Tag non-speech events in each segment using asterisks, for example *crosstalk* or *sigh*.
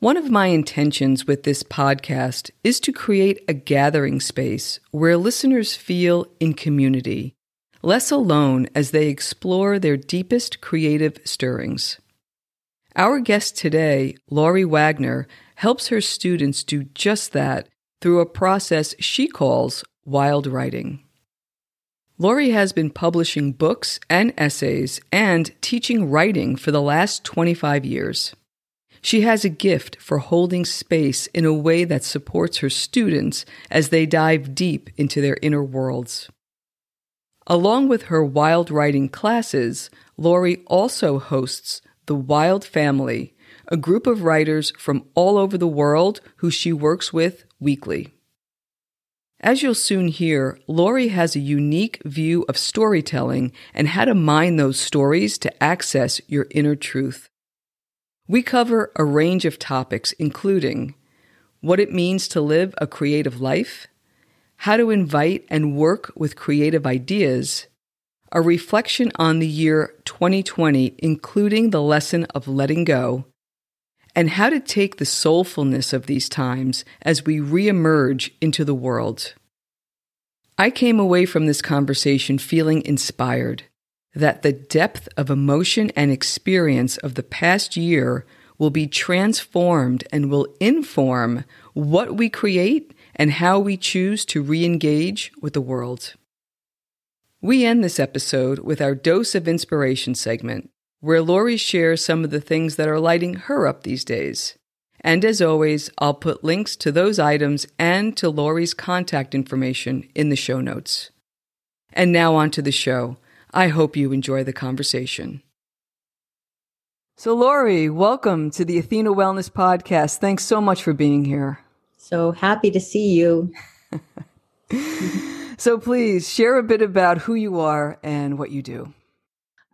One of my intentions with this podcast is to create a gathering space where listeners feel in community, less alone as they explore their deepest creative stirrings. Our guest today, Laurie Wagner, helps her students do just that through a process she calls wild writing. Laurie has been publishing books and essays and teaching writing for the last 25 years. She has a gift for holding space in a way that supports her students as they dive deep into their inner worlds. Along with her wild writing classes, Laurie also hosts The Wild Family, a group of writers from all over the world who she works with weekly. As you'll soon hear, Laurie has a unique view of storytelling and how to mine those stories to access your inner truth. We cover a range of topics, including what it means to live a creative life, how to invite and work with creative ideas, a reflection on the year 2020, including the lesson of letting go, and how to take the soulfulness of these times as we reemerge into the world. I came away from this conversation feeling inspired that the depth of emotion and experience of the past year will be transformed and will inform what we create and how we choose to re engage with the world. We end this episode with our Dose of Inspiration segment, where Laurie shares some of the things that are lighting her up these days. And as always, I'll put links to those items and to Laurie's contact information in the show notes. And now on to the show. I hope you enjoy the conversation. So, Laurie, welcome to the Athena Wellness Podcast. Thanks so much for being here. So happy to see you. *laughs* so, please share a bit about who you are and what you do.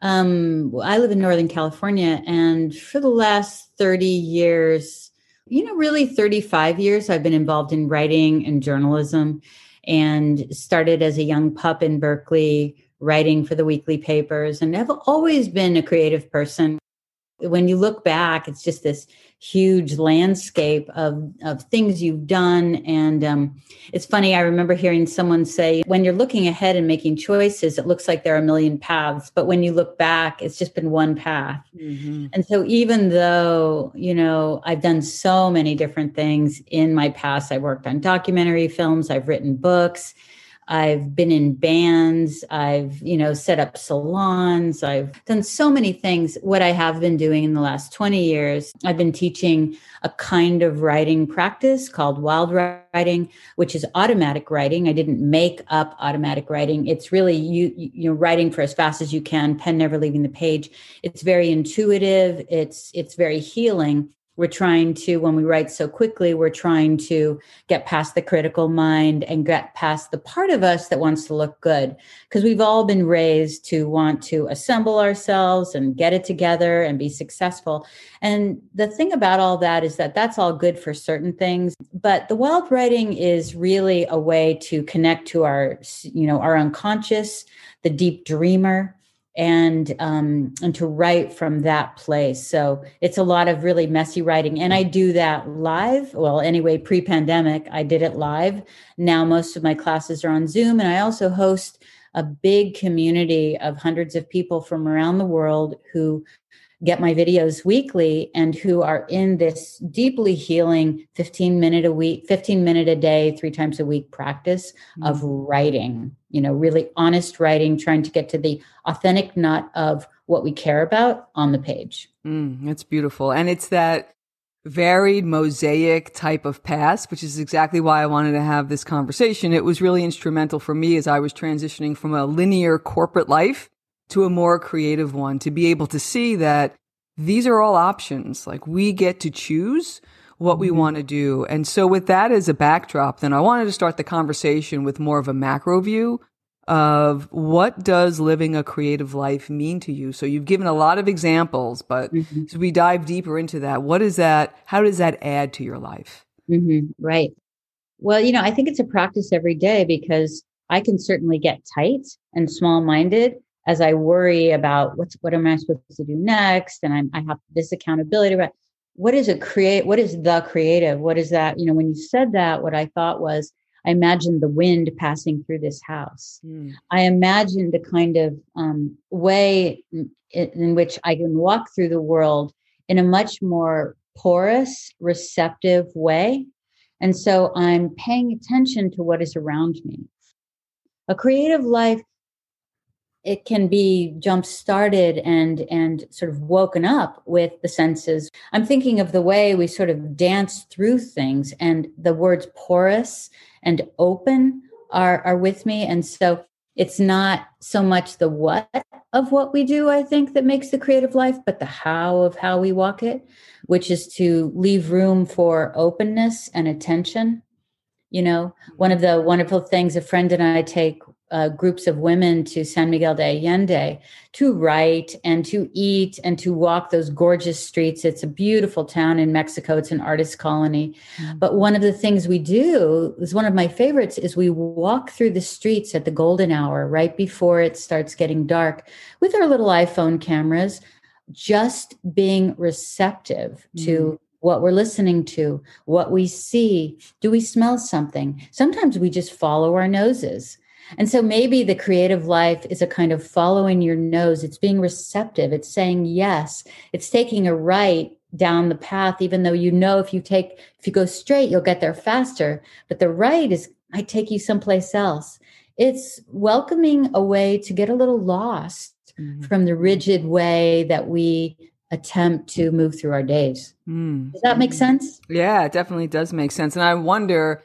Um, I live in Northern California, and for the last 30 years, you know, really 35 years, I've been involved in writing and journalism and started as a young pup in Berkeley writing for the weekly papers and have always been a creative person. When you look back, it's just this huge landscape of, of things you've done. And um, it's funny, I remember hearing someone say, when you're looking ahead and making choices, it looks like there are a million paths. But when you look back, it's just been one path. Mm-hmm. And so, even though, you know, I've done so many different things in my past, I worked on documentary films, I've written books I've been in bands. I've, you know, set up salons. I've done so many things. What I have been doing in the last 20 years, I've been teaching a kind of writing practice called wild writing, which is automatic writing. I didn't make up automatic writing. It's really you, you know, writing for as fast as you can, pen never leaving the page. It's very intuitive. It's, it's very healing we're trying to when we write so quickly we're trying to get past the critical mind and get past the part of us that wants to look good. Because we've all been raised to want to assemble ourselves and get it together and be successful. And the thing about all that is that that's all good for certain things but the wild writing is really a way to connect to our you know our unconscious the deep dreamer and um, and to write from that place. So it's a lot of really messy writing, and I do that live. Well, anyway, pre-pandemic, I did it live. Now most of my classes are on Zoom, and I also host a big community of hundreds of people from around the world who get my videos weekly and who are in this deeply healing 15 minute a week 15 minute a day three times a week practice mm-hmm. of writing you know really honest writing trying to get to the authentic nut of what we care about on the page mm, that's beautiful and it's that varied mosaic type of past, which is exactly why I wanted to have this conversation. It was really instrumental for me as I was transitioning from a linear corporate life to a more creative one to be able to see that these are all options. Like we get to choose what we mm-hmm. want to do. And so with that as a backdrop, then I wanted to start the conversation with more of a macro view of what does living a creative life mean to you? So you've given a lot of examples, but mm-hmm. as we dive deeper into that, what is that? How does that add to your life? Mm-hmm. Right. Well, you know, I think it's a practice every day because I can certainly get tight and small minded as I worry about what's what am I supposed to do next, and I'm, I have this accountability. But what is a create? What is the creative? What is that? You know, when you said that, what I thought was I imagined the wind passing through this house. Mm. I imagined the kind of um, way in, in which I can walk through the world in a much more porous, receptive way. And so I'm paying attention to what is around me. A creative life it can be jump started and and sort of woken up with the senses. I'm thinking of the way we sort of dance through things and the words porous and open are are with me. And so it's not so much the what of what we do i think that makes the creative life but the how of how we walk it which is to leave room for openness and attention. You know one of the wonderful things a friend and i take uh, groups of women to San Miguel de Allende to write and to eat and to walk those gorgeous streets. It's a beautiful town in Mexico. It's an artist colony. Mm-hmm. But one of the things we do is one of my favorites is we walk through the streets at the golden hour right before it starts getting dark with our little iPhone cameras, just being receptive mm-hmm. to what we're listening to, what we see. Do we smell something? Sometimes we just follow our noses. And so maybe the creative life is a kind of following your nose. It's being receptive. It's saying yes. It's taking a right down the path, even though you know if you take, if you go straight, you'll get there faster. But the right is might take you someplace else. It's welcoming a way to get a little lost mm-hmm. from the rigid way that we attempt to move through our days. Mm. Does that make sense? Yeah, it definitely does make sense. And I wonder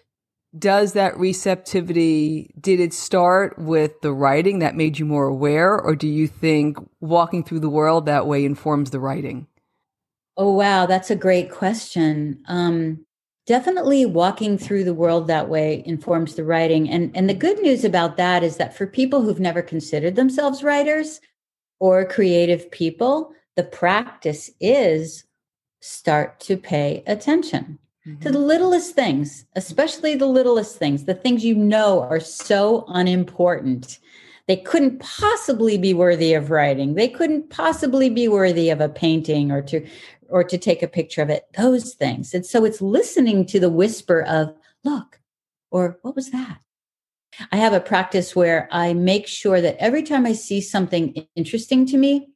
does that receptivity did it start with the writing that made you more aware or do you think walking through the world that way informs the writing? Oh wow that's a great question. Um, definitely walking through the world that way informs the writing. And and the good news about that is that for people who've never considered themselves writers or creative people the practice is start to pay attention mm-hmm. to the littlest things, especially the littlest things, the things you know are so unimportant. They couldn't possibly be worthy of writing. They couldn't possibly be worthy of a painting or to or to take a picture of it. Those things. And so it's listening to the whisper of, look, or what was that? I have a practice where I make sure that every time I see something interesting to me,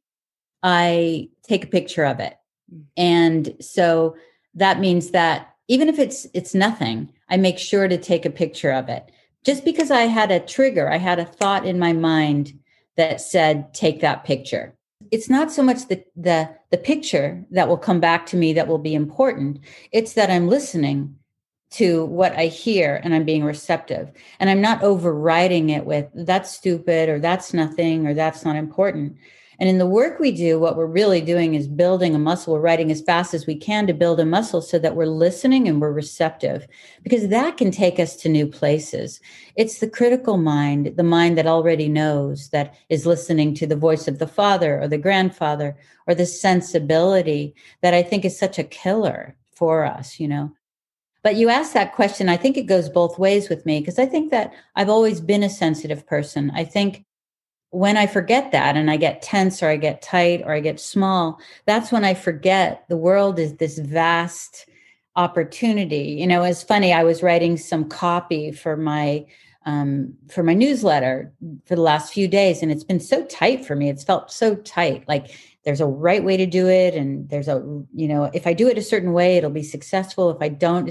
I take a picture of it. Mm. And so that means that even if it's it's nothing i make sure to take a picture of it. Just because i had a trigger i had a thought in my mind that said take that picture. It's not so much the the the picture that will come back to me that will be important. It's that i'm listening to what i hear and i'm being receptive. And i'm not overriding it with that's stupid or that's nothing or that's not important and in the work we do, what we're really doing is building a muscle. We're writing as fast as we can to build a muscle so that we're listening and we're receptive, because that can take us to new places. It's the critical mind, the mind that already knows, that is listening to the voice of the father or the grandfather or the sensibility that I think is such a killer for us, you know. But you asked that question. I think it goes both ways with me because I think that I've always been a sensitive person. I think when I forget that and I get tense or I get tight or I get small, that's when I forget the world is this vast opportunity. You know, it's funny, I was writing some copy for my um, for my newsletter for the last few days, and it's been so tight for me. It's felt so tight. Like there's a right way to do it, and there's a you know, if I do it a certain way, it'll be successful. If I don't,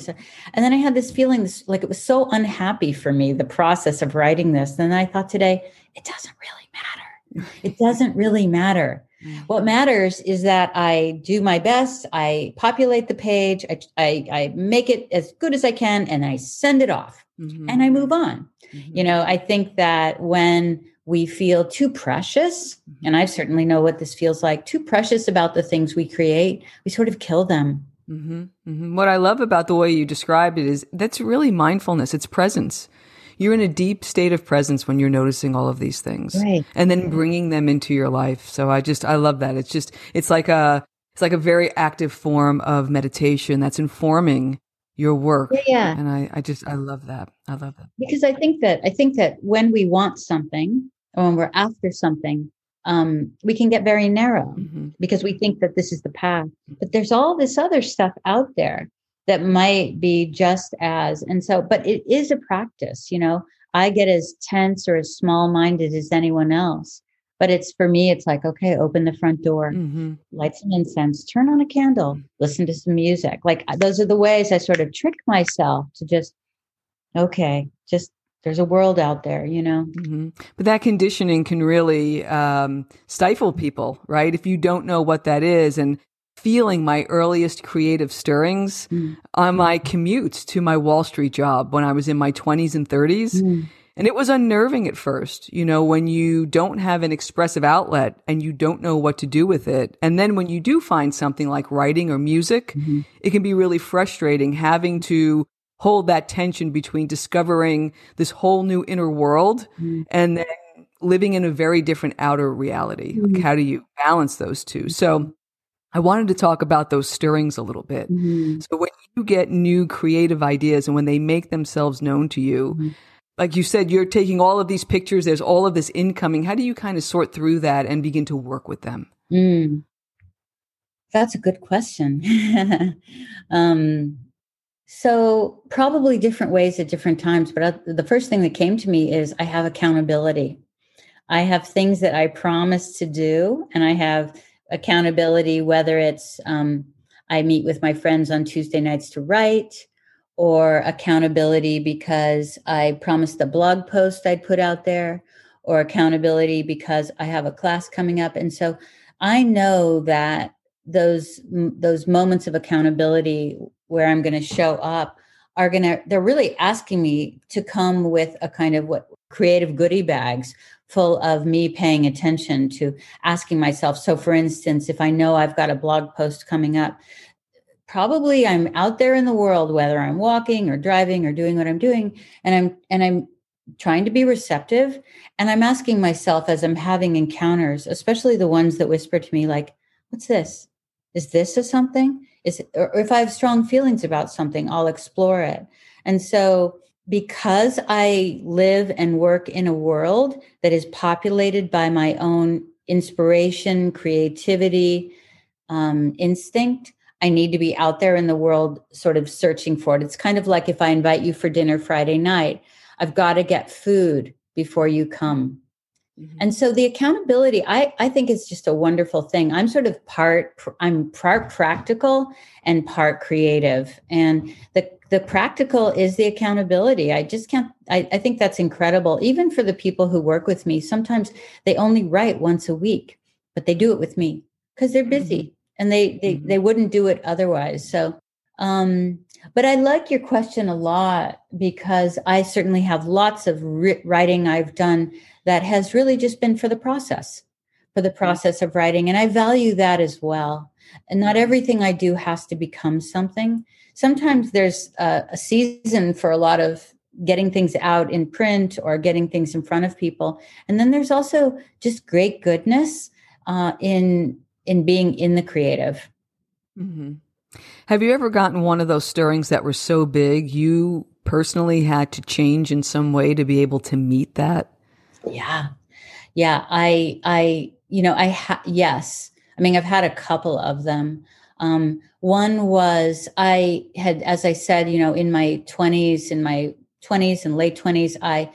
and then I had this feeling, this, like it was so unhappy for me the process of writing this. And I thought today, it doesn't really matter. *laughs* It doesn't really matter. Mm. What matters is that I do my best. I populate the page. I, I, I make it as good as I can, and I send it off, mm-hmm. and I move on. Mm-hmm. You know, I think that when we feel too precious, mm-hmm. and I certainly know what this feels like, too precious about the things we create, we sort of kill them. Mm-hmm. Mm-hmm. What I love about the way you described it is that's really mindfulness. It's presence. You're in a deep state of presence when you're noticing all of these things, right. and then bringing them into your life. So I just I love that. It's just it's like a it's like a very active form of meditation that's informing your work. Yeah. And I, I just I love that. I love that. Because I think that I think that when we want something when we're after something, um, we can get very narrow mm-hmm. because we think that this is the path. But there's all this other stuff out there that might be just as and so, but it is a practice, you know. I get as tense or as small minded as anyone else. But it's for me, it's like, okay, open the front door, mm-hmm. light some incense, turn on a candle, listen to some music. Like those are the ways I sort of trick myself to just, okay, just there's a world out there, you know. Mm-hmm. But that conditioning can really um, stifle people, right? If you don't know what that is, and feeling my earliest creative stirrings mm. on my commute to my Wall Street job when I was in my 20s and 30s. Mm. And it was unnerving at first, you know, when you don't have an expressive outlet and you don't know what to do with it. And then when you do find something like writing or music, mm-hmm. it can be really frustrating having to hold that tension between discovering this whole new inner world mm-hmm. and then living in a very different outer reality. Mm-hmm. Like how do you balance those two? So I wanted to talk about those stirrings a little bit. Mm-hmm. So when you get new creative ideas and when they make themselves known to you, mm-hmm like you said, you're taking all of these pictures. There's all of this incoming. How do you kind of sort through that and begin to work with them? Mm. That's a good question. *laughs* um, so probably different ways at different times. But I, the first thing that came to me is I have accountability. I have things that I promise to do, and I have accountability. Whether it's um, I meet with my friends on Tuesday nights to write or accountability because I promised a blog post I'd put out there, or accountability because I have a class coming up. And so I know that those those moments of accountability where I'm going to show up are going to they're really asking me to come with a kind of what creative goodie bags full of me paying attention to asking myself. So for instance if i know i've got a blog post coming up probably i'm out there in the world whether i'm walking or driving or doing what i'm doing and i'm and i'm trying to be receptive and i'm asking myself as i'm having encounters especially the ones that whisper to me like what's this is this a something is or if i have strong feelings about something i'll explore it and so because i live and work in a world that is populated by my own inspiration creativity um, instinct I need to be out there in the world sort of searching for it. It's kind of like if I invite you for dinner Friday night, I've got to get food before you come. Mm-hmm. And so the accountability, I, I think it's just a wonderful thing. I'm sort of part, I'm part practical and part creative. And the, the practical is the accountability. I just can't, I, I think that's incredible. Even for the people who work with me, sometimes they only write once a week, but they do it with me because they're busy. Mm-hmm and they they, mm-hmm. they wouldn't do it otherwise so um but i like your question a lot because i certainly have lots of writing i've done that has really just been for the process for the process of writing and i value that as well and not mm-hmm. everything i do has to become something sometimes there's a, a season for a lot of getting things out in print or getting things in front of people and then there's also just great goodness uh, in in being in the creative. Mm-hmm. Have you ever gotten one of those stirrings that were so big you personally had to change in some way to be able to meet that? Yeah. Yeah, I I you know, I ha- yes. I mean, I've had a couple of them. Um, one was I had, as I said, you know, in my 20s, in my 20s and late 20s, I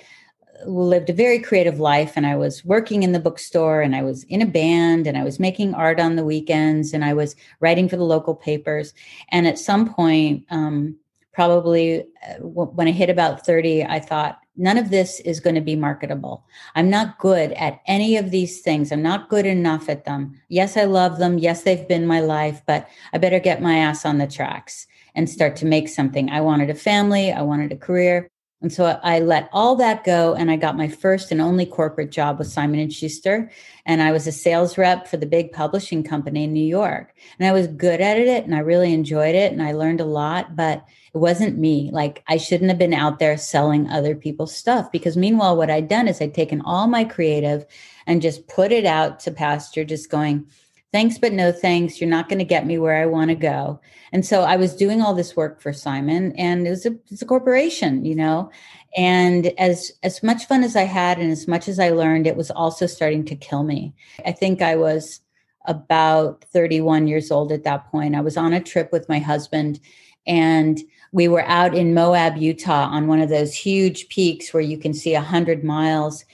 lived a very creative life and I was working in the bookstore and I was in a band and I was making art on the weekends and I was writing for the local papers. And at some point, um, probably uh, when I hit about 30, I thought, none of this is going to be marketable. I'm not good at any of these things. I'm not good enough at them. Yes, I love them. Yes, they've been my life, but I better get my ass on the tracks and start to make something. I wanted a family, I wanted a career. And so I let all that go and I got my first and only corporate job with Simon and Schuster and I was a sales rep for the big publishing company in New York. And I was good at it and I really enjoyed it and I learned a lot, but it wasn't me. Like I shouldn't have been out there selling other people's stuff because meanwhile what I'd done is I'd taken all my creative and just put it out to pasture just going thanks but no thanks. You're not going to get me where i want to go. And so i was doing all this work for simon and it was a, it's a corporation you know? And as as much fun as i had and as much as i learned it was also starting to kill me. I think i was about 31 years old at that point. I was on a trip with my husband and we were out in moab utah on one of those huge peaks where you can see 100 miles.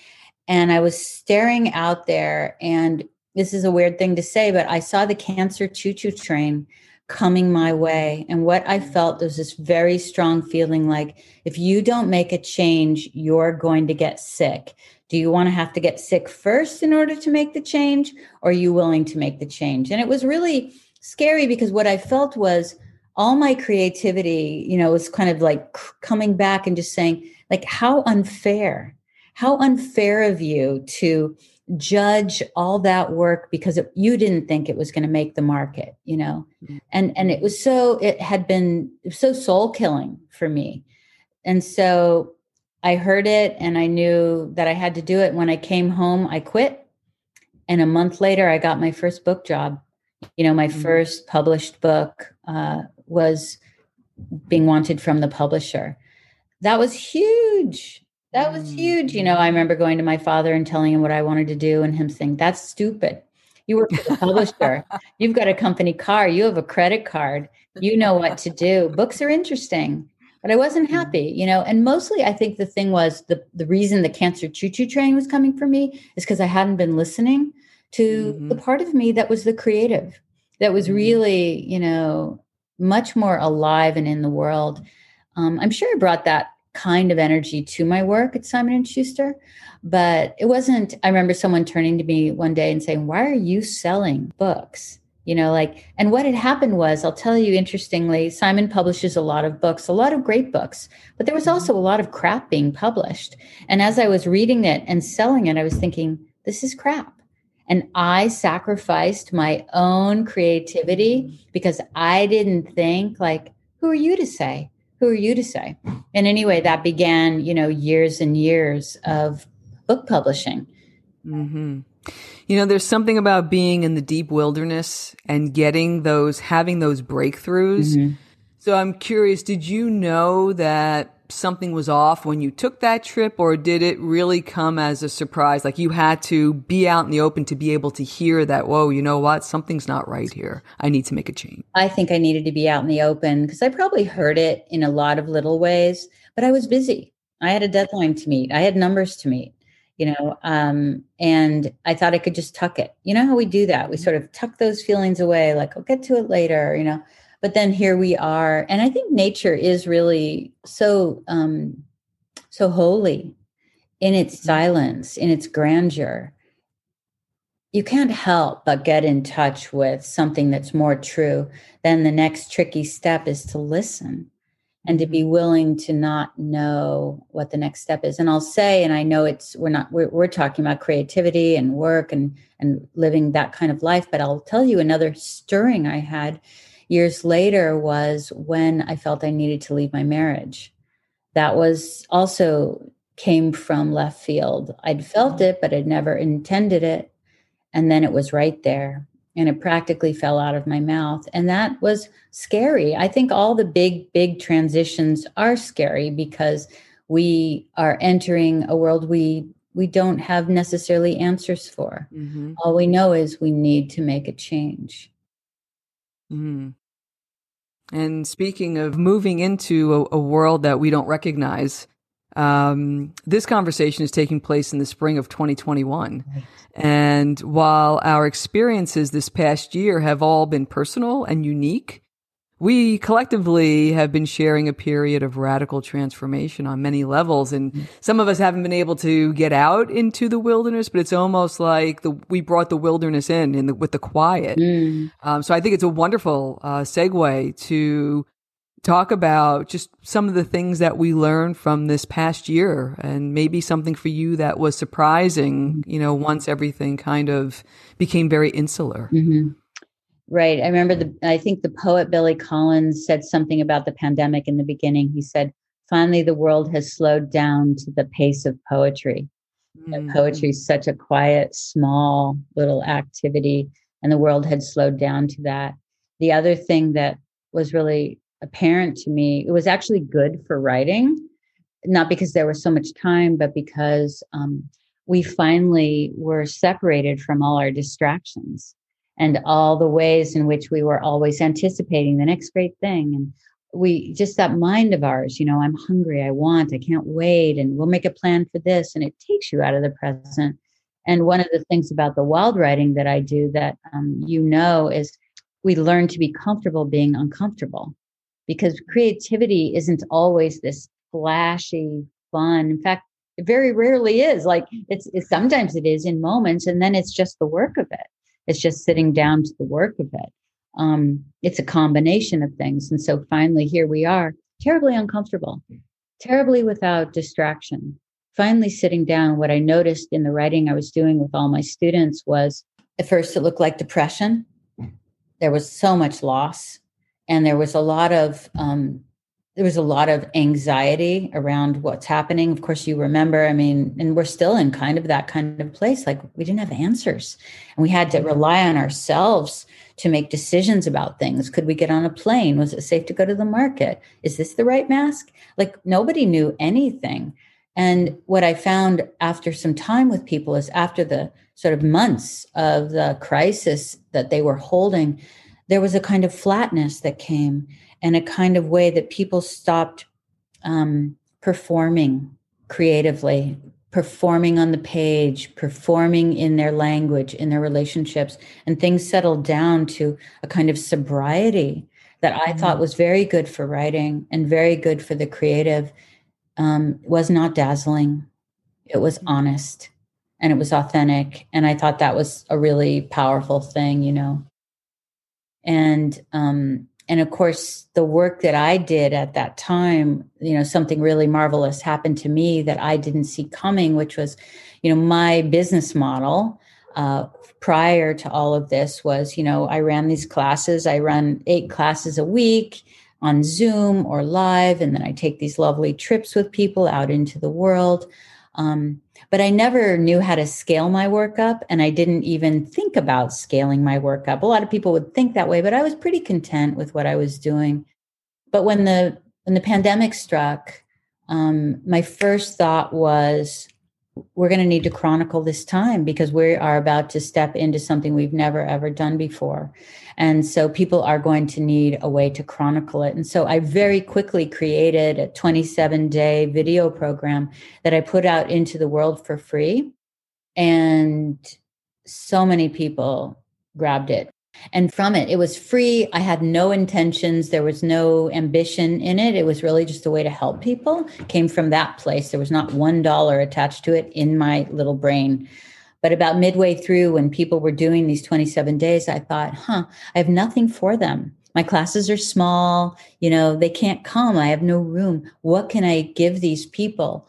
And i was staring out there and this is a weird thing to say, but I saw the cancer choo choo train coming my way. And what I mm. felt was this very strong feeling like if you don't make a change, you're going to get sick. Do you want to have to get sick first in order to make the change? Or are you willing to make the change? And it was really scary because what I felt was all my creativity, you know, was kind of like coming back and just saying, like, how unfair, how unfair of you to judge all that work because it, you didn't think it was going to make the market you know? Mm-hmm. and and it was so it had been it so soul killing for me. And so i heard it and i knew that i had to do it. When i came home i quit. And a month later i got my first book job. You know my mm-hmm. first published book uh, was being wanted from the publisher. That was huge that was huge. You know, I remember going to my father and telling him what I wanted to do, and him saying, That's stupid. You work for the publisher. You've got a company car. You have a credit card. You know what to do. Books are interesting. But I wasn't mm-hmm. happy, you know. And mostly I think the thing was the, the reason the cancer choo-choo train was coming for me is because I hadn't been listening to mm-hmm. the part of me that was the creative, that was mm-hmm. really, you know, much more alive and in the world. Um, I'm sure I brought that kind of energy to my work at Simon and Schuster, but it wasn't. I remember someone turning to me one day and saying, "Why are you selling books?" You know, like, and what had happened was, I'll tell you interestingly, Simon publishes a lot of books, a lot of great books, but there was mm-hmm. also a lot of crap being published. And as I was reading it and selling it, I was thinking, this is crap. And I sacrificed my own creativity because I didn't think, like, who are you to say? Who are you to say? And anyway, that began, you know, years and years of book publishing. Mm-hmm. You know, there's something about being in the deep wilderness and getting those, having those breakthroughs. Mm-hmm. So I'm curious, did you know that something was off when you took that trip or did it really come as a surprise? Like you had to be out in the open to be able to hear that, whoa, you know what? Something's not right here. I need to make a change. I think I needed to be out in the open because I probably heard it in a lot of little ways, but I was busy. I had a deadline to meet. I had numbers to meet, you know, um, and I thought I could just tuck it. You know how we do that? We sort of tuck those feelings away, like, I'll get to it later, you know but then here we are and i think nature is really so um so holy in its mm-hmm. silence in its grandeur you can't help but get in touch with something that's more true then the next tricky step is to listen and to be mm-hmm. willing to not know what the next step is and i'll say and i know it's we're not we're, we're talking about creativity and work and and living that kind of life but i'll tell you another stirring i had years later was when I felt I needed to leave my marriage. That was also came from left field. I'd felt it, but I'd never intended it. And then it was right there and it practically fell out of my mouth. And that was scary. I think all the big, big transitions are scary because we are entering a world we we don't have necessarily answers for. Mm-hmm. All we know is we need to make a change. Mm. And speaking of moving into a, a world that we don't recognize, um, this conversation is taking place in the spring of 2021. Right. And while our experiences this past year have all been personal and unique, we collectively have been sharing a period of radical transformation on many levels. And mm. some of us haven't been able to get out into the wilderness, but it's almost like the, we brought the wilderness in, in the, with the quiet. Mm. Um, so I think it's a wonderful uh, segue to talk about just some of the things that we learned from this past year and maybe something for you that was surprising, you know, once everything kind of became very insular. Mm-hmm. Right. I remember the, I think the poet Billy Collins said something about the pandemic in the beginning. He said, finally, the world has slowed down to the pace of poetry. Mm-hmm. Poetry is such a quiet, small little activity, and the world had slowed down to that. The other thing that was really apparent to me, it was actually good for writing, not because there was so much time, but because um, we finally were separated from all our distractions and all the ways in which we were always anticipating the next great thing. And we just that mind of ours, you know, I'm hungry, I want, I can't wait, and we'll make a plan for this. And it takes you out of the present. And one of the things about the wild writing that I do that um, you know is we learn to be comfortable being uncomfortable because creativity isn't always this flashy, fun. In fact, it very rarely is. Like it's, it's sometimes it is in moments, and then it's just the work of it. It's just sitting down to the work of it. Um, it's a combination of things. And so finally, here we are, terribly uncomfortable, terribly without distraction. Finally, sitting down, what I noticed in the writing I was doing with all my students was at first it looked like depression. There was so much loss and there was a lot of um, there was a lot of anxiety around what's happening. Of course, you remember, I mean, and we're still in kind of that kind of place. Like we didn't have answers and we had to mm-hmm. rely on ourselves to make decisions about things. Could we get on a plane? Was it safe to go to the market? Is this the right mask? Like nobody knew anything. And what I found after some time with people is after the sort of months of the crisis that they were holding, there was a kind of flatness that came and a kind of way that people stopped um, performing creatively, performing on the page, performing in their language, in their relationships, and things settled down to a kind of sobriety that I mm-hmm. thought was very good for writing and very good for the creative. Um, was not dazzling. It was mm-hmm. honest and it was authentic. And I thought that was a really powerful thing, you know and um, and of course the work that i did at that time you know something really marvelous happened to me that i didn't see coming which was you know my business model uh, prior to all of this was you know i ran these classes. I run eight classes a week on zoom or live and then i take these lovely trips with people out into the world. Um, but I never knew how to scale my work up. And I didn't even think about scaling my work up. A lot of people would think that way, but I was pretty content with what I was doing. But when the when the pandemic struck, um, my first thought was, we're going to need to chronicle this time because we are about to step into something we've never ever done before. And so people are going to need a way to chronicle it. And so I very quickly created a 27 day video program that I put out into the world for free. And so many people grabbed it. And from it, it was free. I had no intentions. There was no ambition in it. It was really just a way to help people. came from that place. There was not one dollar attached to it in my little brain. But about midway through, when people were doing these 27 days, I thought, huh, I have nothing for them. My classes are small, you know, they can't come. I have no room. What can I give these people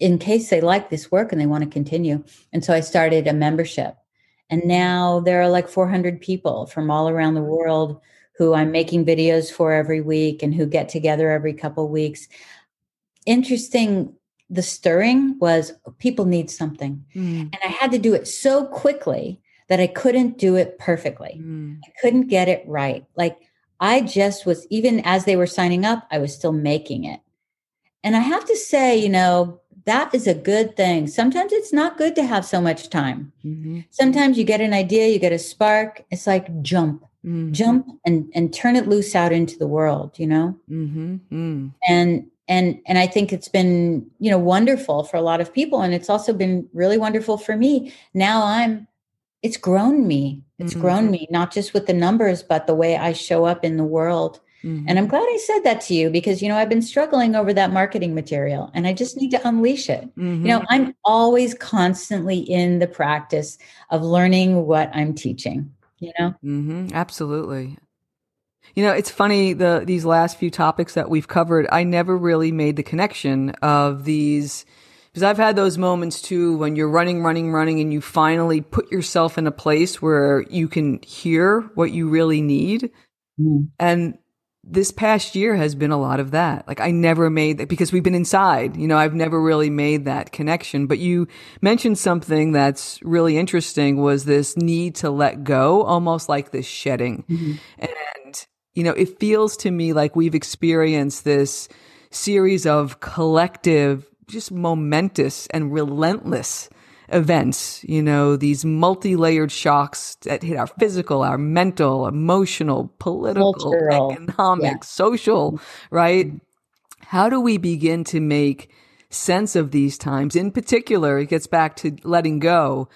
in case they like this work and they want to continue? And so I started a membership. And now there are like 400 people from all around the world who I'm making videos for every week and who get together every couple weeks. Interesting the stirring was people need something. Mm. And I had to do it so quickly that I couldn't do it perfectly. Mm. I couldn't get it right. Like I just was, even as they were signing up, I was still making it. And I have to say, you know, that is a good thing. Sometimes it's not good to have so much time. Mm-hmm. Sometimes you get an idea, you get a spark. It's like jump, mm-hmm. jump and and turn it loose out into the world. You know, mm-hmm. Mm. and and and i think it's been you know wonderful for a lot of people and it's also been really wonderful for me now i'm it's grown me it's mm-hmm. grown me not just with the numbers but the way i show up in the world mm-hmm. and i'm glad i said that to you because you know i've been struggling over that marketing material and i just need to unleash it mm-hmm. you know mm-hmm. i'm always constantly in the practice of learning what i'm teaching you know mm-hmm. absolutely You know, it's funny the these last few topics that we've covered, I never really made the connection of these because I've had those moments too when you're running, running, running and you finally put yourself in a place where you can hear what you really need. Mm. And this past year has been a lot of that. Like I never made that because we've been inside, you know, I've never really made that connection. But you mentioned something that's really interesting was this need to let go, almost like this shedding. Mm-hmm. And, you know, it feels to me like we've experienced this series of collective just momentous and relentless events, you know, these multi-layered shocks that hit our physical, our mental, emotional, political, Cultural. economic, yeah. social, right? How do we begin to make sense of these times? In particular, it gets back to letting go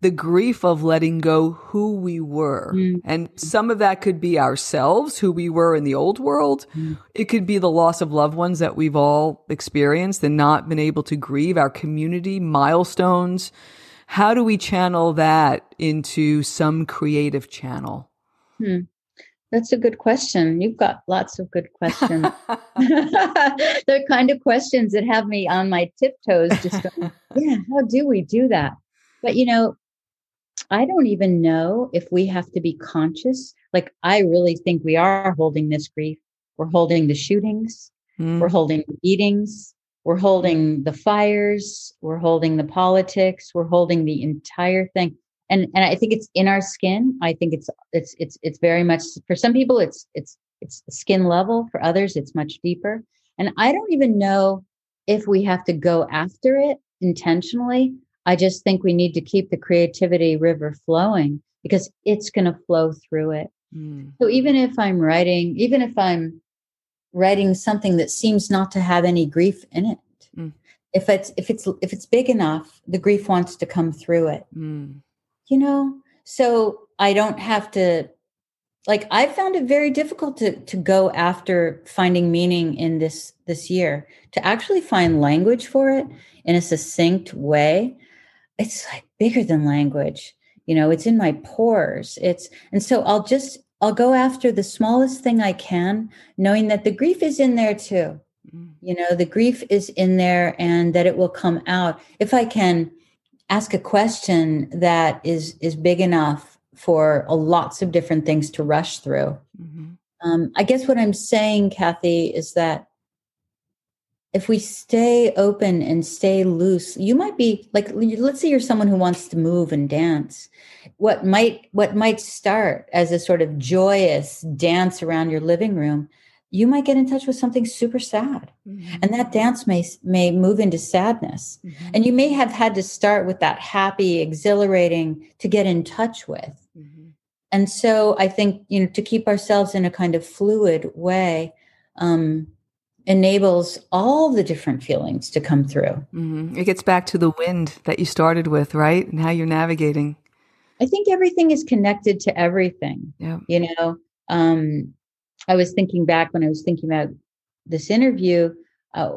the grief of letting go who we were. Mm. And some of that could be ourselves, who we were in the old world. Mm. It could be the loss of loved ones that we've all experienced and not been able to grieve, our community milestones. How do we channel that into some creative channel? Hmm. That's a good question. You've got lots of good questions. *laughs* *laughs* They're kind of questions that have me on my tiptoes, just going, *laughs* yeah, how do we do that? But you know, I don't even know if we have to be conscious. Like, I really think we are holding this grief. We're holding the shootings, mm. we're holding the beatings, we're holding the fires, we're holding the politics, we're holding the entire thing. And and I think it's in our skin. I think it's it's it's it's very much for some people it's it's it's skin level, for others it's much deeper. And I don't even know if we have to go after it intentionally I just think we need to keep the creativity river flowing because it's going to flow through it. Mm. So even if I'm writing, even if I'm writing something that seems not to have any grief in it, mm. if it's if it's if it's big enough, the grief wants to come through it. Mm. You know, so I don't have to like I found it very difficult to to go after finding meaning in this this year to actually find language for it in a succinct way it's like bigger than language you know it's in my pores it's and so i'll just i'll go after the smallest thing i can knowing that the grief is in there too mm. you know the grief is in there and that it will come out if i can ask a question that is is big enough for lots of different things to rush through mm-hmm. um, i guess what i'm saying kathy is that if we stay open and stay loose you might be like let's say you're someone who wants to move and dance what might what might start as a sort of joyous dance around your living room you might get in touch with something super sad mm-hmm. and that dance may may move into sadness mm-hmm. and you may have had to start with that happy exhilarating to get in touch with mm-hmm. and so i think you know to keep ourselves in a kind of fluid way um, enables all the different feelings to come through. Mm-hmm. It gets back to the wind that you started with, right? And how you're navigating. I think everything is connected to everything. Yeah. You know, um, I was thinking back when I was thinking about this interview. Uh,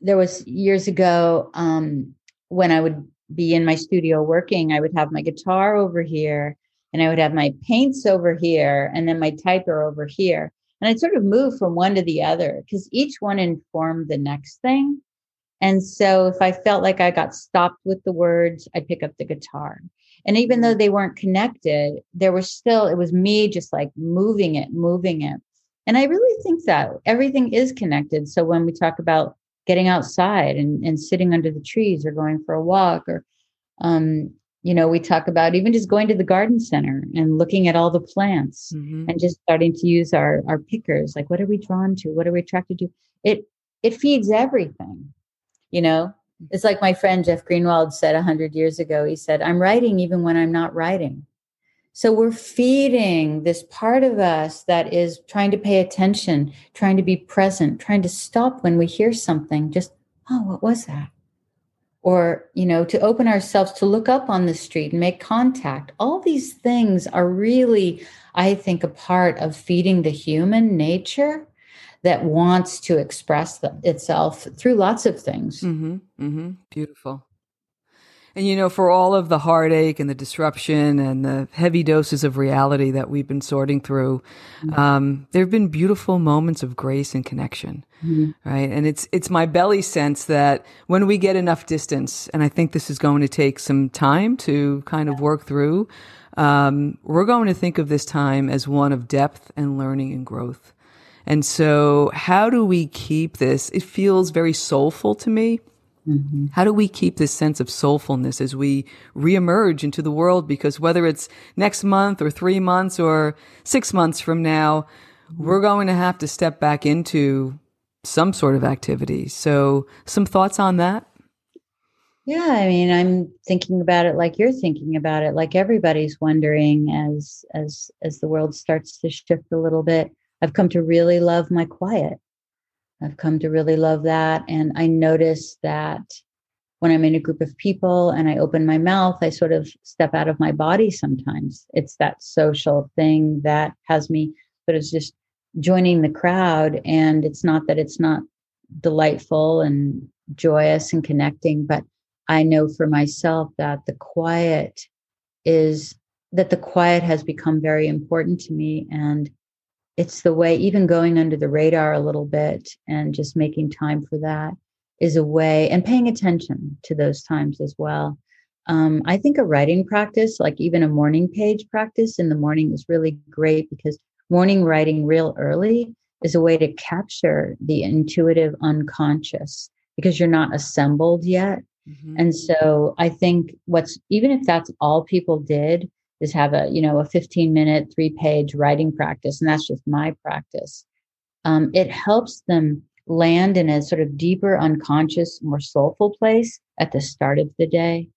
there was years ago um, when I would be in my studio working, I would have my guitar over here and I would have my paints over here and then my typer over here. And I'd sort of move from one to the other because each one informed the next thing. And so if I felt like I got stopped with the words, I'd pick up the guitar. And even though they weren't connected, there was still, it was me just like moving it, moving it. And I really think that everything is connected. So when we talk about getting outside and, and sitting under the trees or going for a walk or um, you know we talk about even just going to the garden center and looking at all the plants mm-hmm. and just starting to use our our pickers. Like what are we drawn to? What are we attracted to? It it feeds everything you know? It's like my friend jeff greenwald said 100 years ago. He said i'm writing even when i'm not writing. So we're feeding this part of us that is trying to pay attention trying to be present trying to stop when we hear something just oh what was that or you know to open ourselves to look up on the street and make contact. All these things are really i think a part of feeding the human nature that wants to express itself through lots of things. Mm-hmm, mm-hmm. beautiful And you know, for all of the heartache and the disruption and the heavy doses of reality that we've been sorting through, mm-hmm. um, there have been beautiful moments of grace and connection, mm-hmm. right? And it's it's my belly sense that when we get enough distance, and I think this is going to take some time to kind of work through, um, we're going to think of this time as one of depth and learning and growth. And so, how do we keep this? It feels very soulful to me Mm-hmm. How do we keep this sense of soulfulness as we reemerge into the world? Because whether it's next month or three months or six months from now, we're going to have to step back into some sort of activity. So, some thoughts on that? Yeah, I mean, I'm thinking about it like you're thinking about it, like everybody's wondering as as as the world starts to shift a little bit. I've come to really love my quiet. I've come to really love that. And I notice that when I'm in a group of people and I open my mouth, I sort of step out of my body sometimes. It's that social thing that has me, but it's just joining the crowd. And it's not that it's not delightful and joyous and connecting, but I know for myself that the quiet is that the quiet has become very important to me. And it's the way even going under the radar a little bit and just making time for that is a way and paying attention to those times as well um, i think a writing practice like even a morning page practice in the morning is really great because morning writing real early is a way to capture the intuitive unconscious because you're not assembled yet mm-hmm. and so i think what's even if that's all people did is have a you know a 15 minute three page writing practice and that's just my practice. Um, it helps them land in a sort of deeper unconscious more soulful place at the start of the day.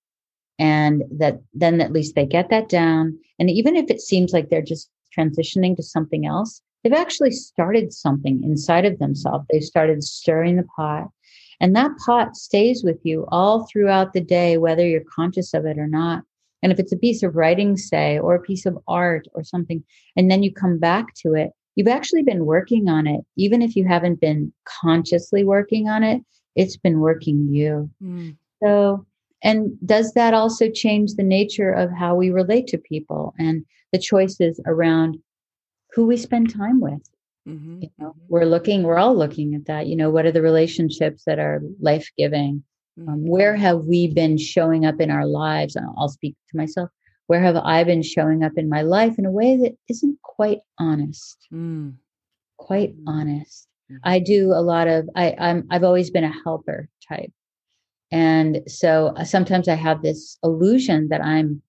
And that then at least they get that down. And even if it seems like they're just transitioning to something else they've actually started something inside of themselves. They've started stirring the pot. And that pot stays with you all throughout the day whether you're conscious of it or not and if it's a piece of writing, say, or a piece of art or something, and then you come back to it, you've actually been working on it. Even if you haven't been consciously working on it, it's been working you. Mm. So, and does that also change the nature of how we relate to people and the choices around who we spend time with? Mm-hmm. You know, mm-hmm. we're looking, we're all looking at that. You know, what are the relationships that are life giving? Um, mm-hmm. where have we been showing up in our lives? I'll speak to myself. Where have I been showing up in my life in a way that isn't quite honest? Mm. Quite mm. honest. Mm-hmm. I do a lot of. I, I'm. I've always been a helper type, and so uh, sometimes I have this illusion that I'm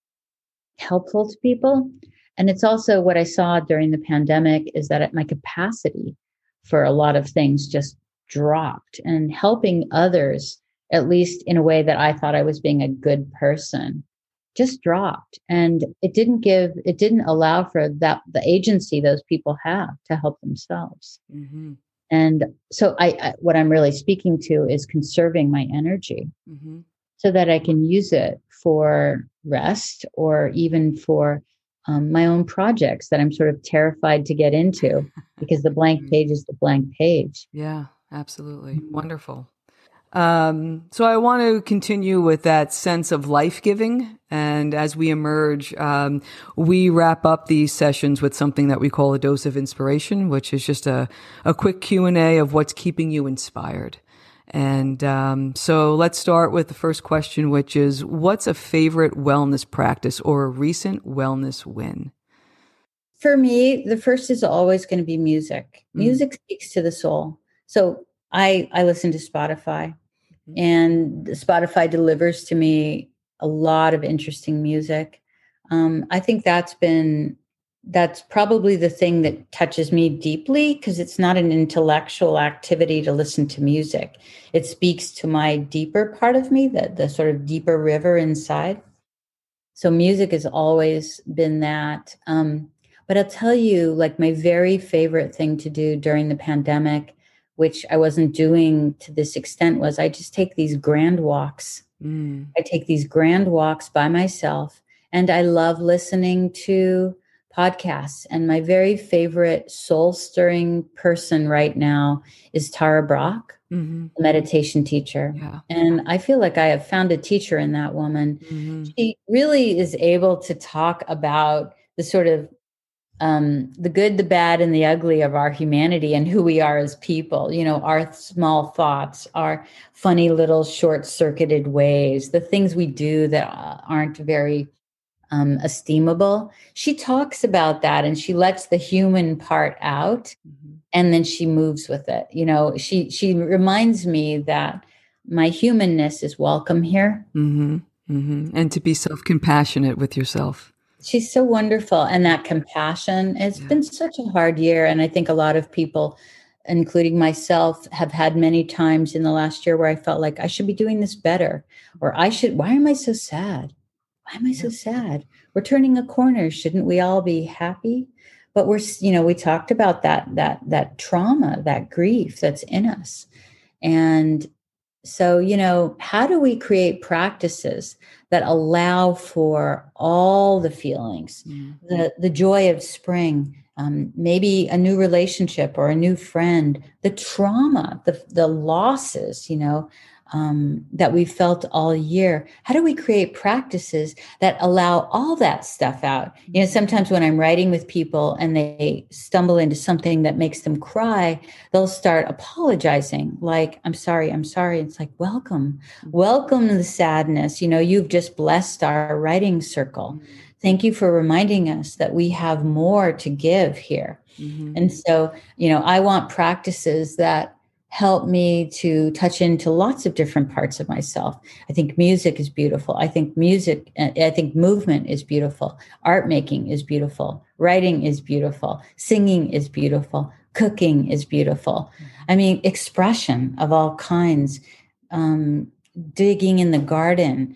helpful to people, and it's also what I saw during the pandemic is that my capacity for a lot of things just dropped, and helping others at least in a way that I thought I was being a good person, just dropped. And it didn't give, it didn't allow for that, the agency those people have to help themselves. Mm-hmm. And so I, I, what I'm really speaking to is conserving my energy mm-hmm. so that I can use it for rest or even for um, my own projects that I'm sort of terrified to get into *laughs* because the blank page is the blank page. Yeah, absolutely. Mm-hmm. Wonderful. Um, so I want to continue with that sense of life giving. And as we emerge, um, we wrap up these sessions with something that we call a dose of inspiration, which is just a, a quick Q and A of what's keeping you inspired. And um, so let's start with the first question, which is what's a favorite wellness practice or a recent wellness win? For me, the first is always going to be music. Mm. Music speaks to the soul. So I I listen to Spotify. Mm-hmm. and Spotify delivers to me a lot of interesting music. Um, I think that's been that's probably the thing that touches me deeply because it's not an intellectual activity to listen to music. It speaks to my deeper part of me, the the sort of deeper river inside. So music has always been that. Um, but I'll tell you, like my very favorite thing to do during the pandemic which I wasn't doing to this extent, was I just take these grand walks. Mm. I take these grand walks by myself, and I love listening to podcasts. And my very favorite soul stirring person right now is Tara Brach, mm-hmm. meditation teacher. Yeah. And I feel like I have found a teacher in that woman. Mm-hmm. She really is able to talk about the sort of um, the good, the bad, and the ugly of our humanity and who we are as people. You know, our small thoughts, our funny little short circuited ways, the things we do that uh, aren't very um, esteemable. She talks about that and she lets the human part out mm-hmm. and then she moves with it. You know, she she reminds me that my humanness is welcome here. Mm-hmm. Mm-hmm. And to be self compassionate with yourself. She's so wonderful. And that compassion, it's yeah. been such a hard year. And I think a lot of people, including myself, have had many times in the last year where I felt like I should be doing this better. Or I should, why am I so sad? Why am I so sad? We're turning a corner. Shouldn't we all be happy? But we're, you know, we talked about that, that, that trauma, that grief that's in us. And so, you know, how do we create practices that allow for all the feelings, mm-hmm. the, the joy of spring, um, maybe a new relationship or a new friend, the trauma, the, the losses, you know, um, that we felt all year how do we create practices that allow all that stuff out? You know sometimes when i'm writing with people and they stumble into something that makes them cry they'll start apologizing like i'm sorry i'm sorry. It's like welcome. Welcome the sadness. You know you've just blessed our writing circle. Thank you for reminding us that we have more to give here. Mm-hmm. and so you know i want practices that help me to touch into lots of different parts of myself. I think music is beautiful. I think music, I think movement is beautiful. Art making is beautiful. Writing is beautiful. Singing is beautiful. Cooking is beautiful. I mean, expression of all kinds. Um, digging in the garden.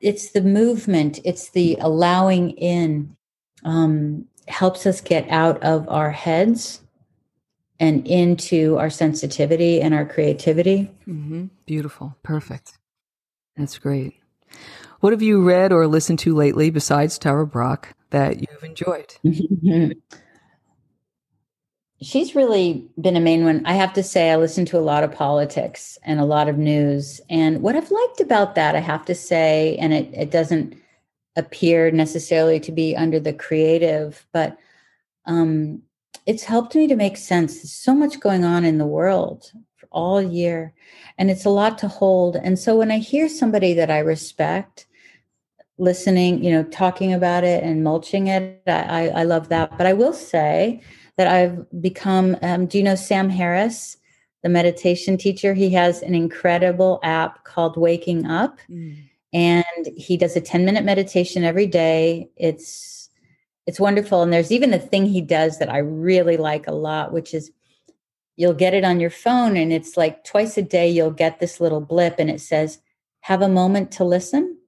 It's the movement, it's the allowing in, um, helps us get out of our heads and into our sensitivity and our creativity. Mm-hmm. Beautiful. Perfect. That's great. What have you read or listened to lately besides Tara Brach that you've enjoyed? *laughs* She's really been a main one. I have to say, I listen to a lot of politics and a lot of news. And what I've liked about that, I have to say, and it, it doesn't appear necessarily to be under the creative, but um, it's helped me to make sense. There's so much going on in the world for all year, and it's a lot to hold. And so when I hear somebody that I respect listening, you know, talking about it and mulching it, I, I love that. But I will say that I've become, um, do you know Sam Harris? the meditation teacher. He has an incredible app called Waking Up. Mm. And he does a 10 minute meditation every day. It's it's wonderful. And there's even a thing he does that I really like a lot, which is you'll get it on your phone and it's like twice a day you'll get this little blip and it says, have a moment to listen.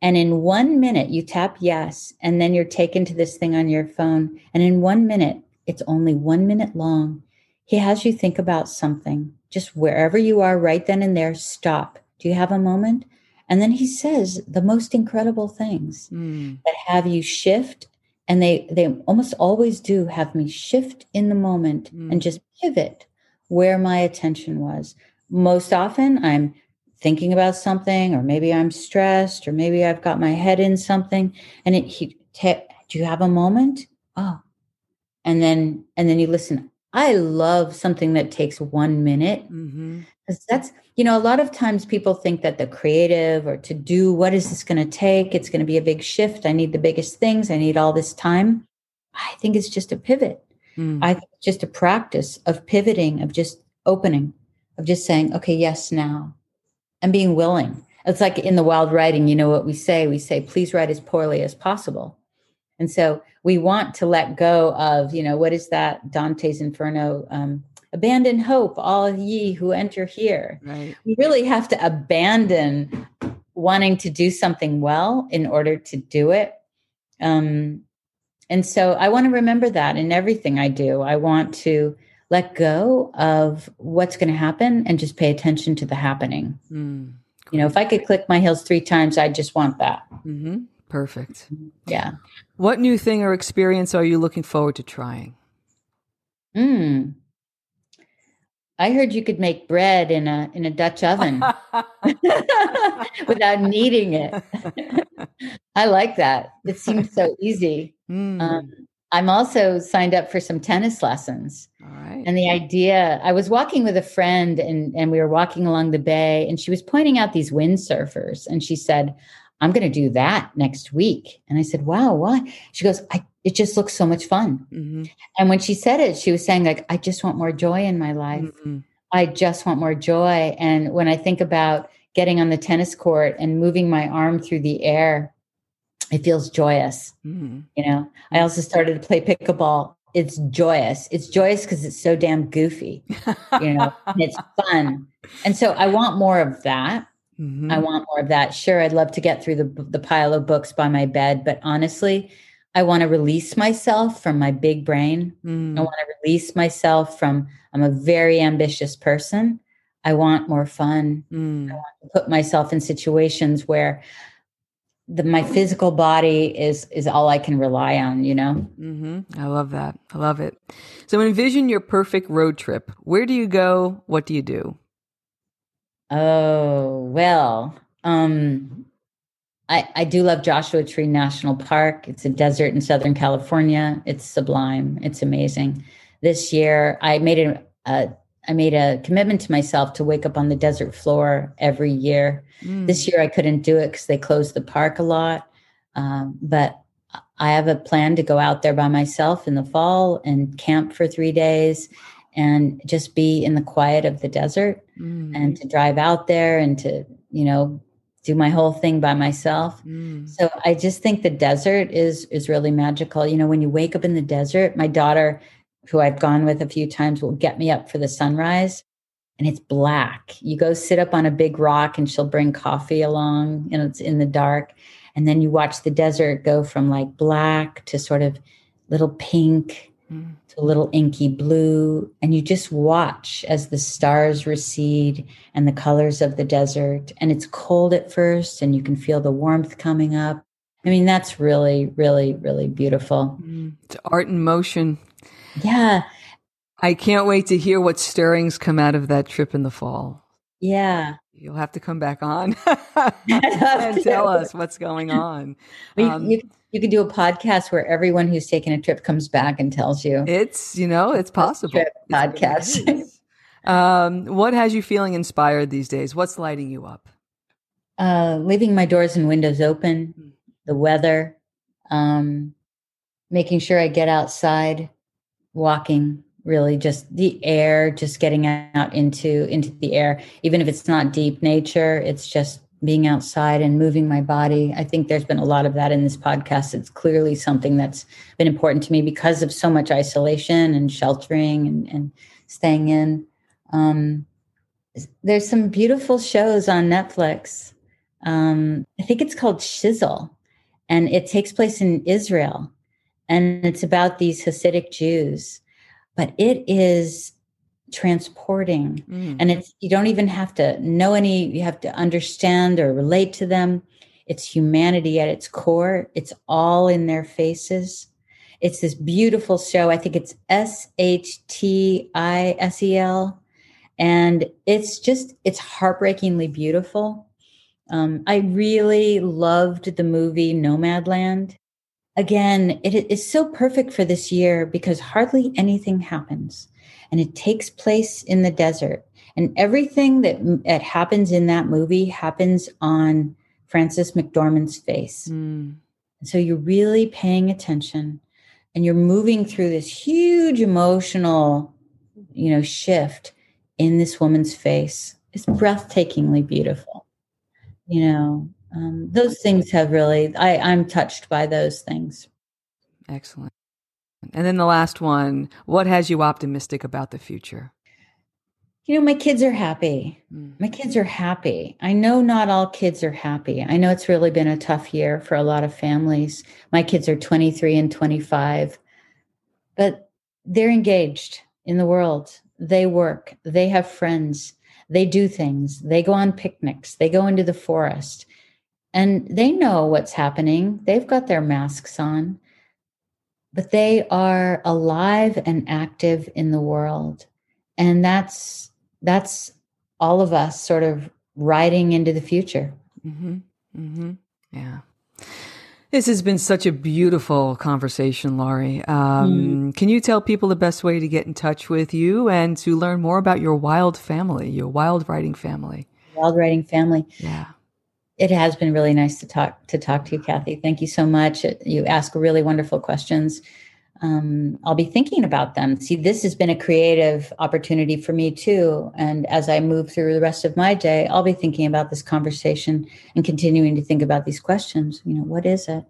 And in one minute, you tap yes, and then you're taken to this thing on your phone. And in one minute, it's only one minute long. He has you think about something, just wherever you are, right then and there, stop. Do you have a moment? And then he says the most incredible things mm. that have you shift and they they almost always do have me shift in the moment mm. and just pivot where my attention was. Most often i'm thinking about something or maybe i'm stressed or maybe i've got my head in something and it he te- do you have a moment? Oh. And then and then you listen i love something that takes one minute mm-hmm. that's you know, a lot of times people think that the creative or to do what is this going to take? It's going to be a big shift. I need the biggest things. I need all this time. I think it's just a pivot. Mm. I think it's just a practice of pivoting, of just opening, of just saying, okay, yes, now, and being willing. It's like in the wild writing, you know what we say? We say, please write as poorly as possible. And so we want to let go of, you know, what is that Dante's Inferno? Um, abandon hope, all ye who enter here. Right. You really have to abandon wanting to do something well in order to do it. Um, and so I want to remember that in everything I do. I want to let go of what's going to happen and just pay attention to the happening. Mm, you know, if I could click my heels three times, I just want that. Mm-hmm. Perfect. Yeah. What new thing or experience are you looking forward to trying? Mm. I heard you could make bread in a in a Dutch oven *laughs* without kneading it. *laughs* I like that. It seems so easy. Mm. Um, I'm also signed up for some tennis lessons. All right. And the idea, I was walking with a friend and, and we were walking along the bay, and she was pointing out these windsurfers. And she said, I'm going to do that next week. And I said, Wow, why? She goes, I, It just looks so much fun. Mm-hmm. And when she said it, she was saying, like, I just want more joy in my life. Mm-hmm. I just want more joy. And when I think about getting on the tennis court and moving my arm through the air, it feels joyous. Mm-hmm. You know, I also started to play pickleball. It's joyous. It's joyous because it's so damn goofy, you know, *laughs* it's fun. And so I want more of that. Mm-hmm. I want more of that. Sure, I'd love to get through the the pile of books by my bed, but honestly, I want to release myself from my big brain. Mm. I want to release myself from I'm a very ambitious person. I want more fun. Mm. I want to put myself in situations where the, my physical body is is all I can rely on, you know. Mm-hmm. I love that. I love it. So envision your perfect road trip. Where do you go? What do you do? Oh, well, um, I, I do love Joshua Tree National Park. It's a desert in Southern California. It's sublime. It's amazing. This year, I made a, a I made a commitment to myself to wake up on the desert floor every year. Mm. This year, I couldn't do it because they closed the park a lot. Um, but I have a plan to go out there by myself in the fall and camp for three days and just be in the quiet of the desert Mm. and to drive out there and to you know do my whole thing by myself Mm. so i just think the desert is is really magical you know when you wake up in the desert my daughter who i've gone with a few times will get me up for the sunrise and it's black you go sit up on a big rock and she'll bring coffee along and it's in the dark and then you watch the desert go from like black to sort of little pink Mm. To a little inky blue, and you just watch as the stars recede and the colors of the desert. And it's cold at first, and you can feel the warmth coming up. I mean, that's really, really, really beautiful. Mm. It's art in motion. Yeah. I can't wait to hear what stirrings come out of that trip in the fall. Yeah. You'll have to come back on *laughs* and tell us what's going on. We- Um, you, you could do a podcast where everyone who's taken a trip comes back and tells you. It's you know it's possible. Trip podcast. is. um, what has you feeling inspired these days? What's lighting you up? uh, leaving my doors and windows open, the weather, um, making sure I get outside, walking, really just the air, just getting out into into the air, even if it's not deep nature, it's just being outside and moving my body. I think there's been a lot of that in this podcast. It's clearly something that's been important to me because of so much isolation and sheltering and, and staying in. Um, there's some beautiful shows on Netflix. Um, I think it's called Shtisel, and it takes place in Israel, and it's about these Hasidic Jews. But it is transporting, Mm. and it's you don't even have to know any. You have to understand or relate to them. It's humanity at its core. It's all in their faces. It's this beautiful show. I think it's S H T I S E L and it's just it's heartbreakingly beautiful um, i really loved the movie nomadland again it is so perfect for this year because hardly anything happens and it takes place in the desert and everything that, that happens in that movie happens on Frances McDormand's face Mm. so you're really paying attention and you're moving through this huge emotional, you know, shift in this woman's face. It's breathtakingly beautiful. You know, um, those things have really, I, I'm touched by those things. Excellent. And then the last one. What has you optimistic about the future? You know, my kids are happy. Mm. My kids are happy. I know not all kids are happy. I know it's really been a tough year for a lot of families. My kids are 23 and 25, but they're engaged in the world. They work, they have friends, they do things, they go on picnics, they go into the forest. And they know what's happening. They've got their masks on, but they are alive and active in the world. And that's that's all of us sort of riding into the future. Mm-hmm. Mm-hmm. Yeah. This has been such a beautiful conversation, Laurie. Um, mm. Can you tell people the best way to get in touch with you and to learn more about your wild family, your wild writing family? Wild writing family. Yeah. It has been really nice to talk to talk to you, Kathy. Thank you so much. You ask really wonderful questions. Um, I'll be thinking about them. See, this has been a creative opportunity for me too. And as I move through the rest of my day, I'll be thinking about this conversation and continuing to think about these questions. You know, what is it?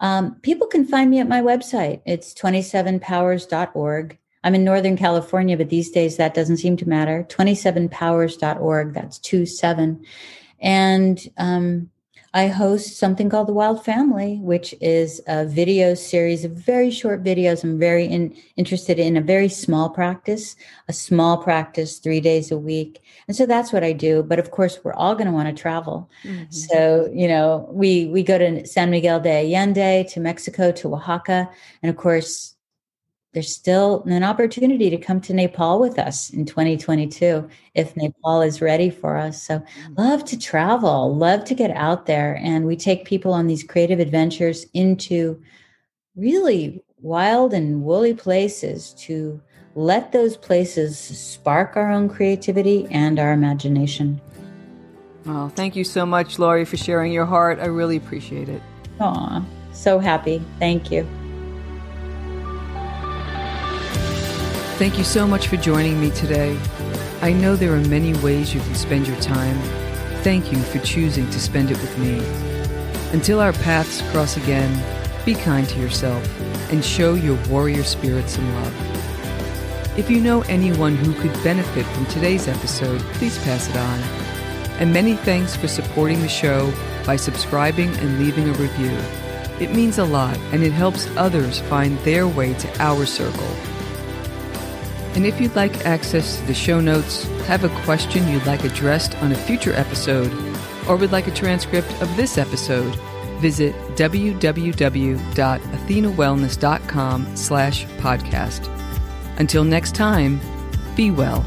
Um, people can find me at my website. It's 27powers.org. I'm in Northern California, but these days that doesn't seem to matter. 27powers.org. That's two seven. And um, I host something called The Wild Family, which is a video series of very short videos. I'm very in, interested in a very small practice, a small practice three days a week. And so that's what I do. But of course, we're all going to want to travel. Mm-hmm. So, you know, we, we go to San Miguel de Allende, to Mexico, to Oaxaca. And of course, there's still an opportunity to come to Nepal with us in 2022 if Nepal is ready for us. So, mm. love to travel, love to get out there. And we take people on these creative adventures into really wild and woolly places to let those places spark our own creativity and our imagination. Well, thank you so much, Laurie, for sharing your heart. I really appreciate it. Aw, so happy. Thank you. Thank you so much for joining me today. I know there are many ways you can spend your time. Thank you for choosing to spend it with me. Until our paths cross again, be kind to yourself and show your warrior spirit some love. If you know anyone who could benefit from today's episode, please pass it on. And many thanks for supporting the show by subscribing and leaving a review. It means a lot and it helps others find their way to our circle and if you'd like access to the show notes, have a question you'd like addressed on a future episode, or would like a transcript of this episode, visit www.athenawellness.com slash podcast. Until next time, be well.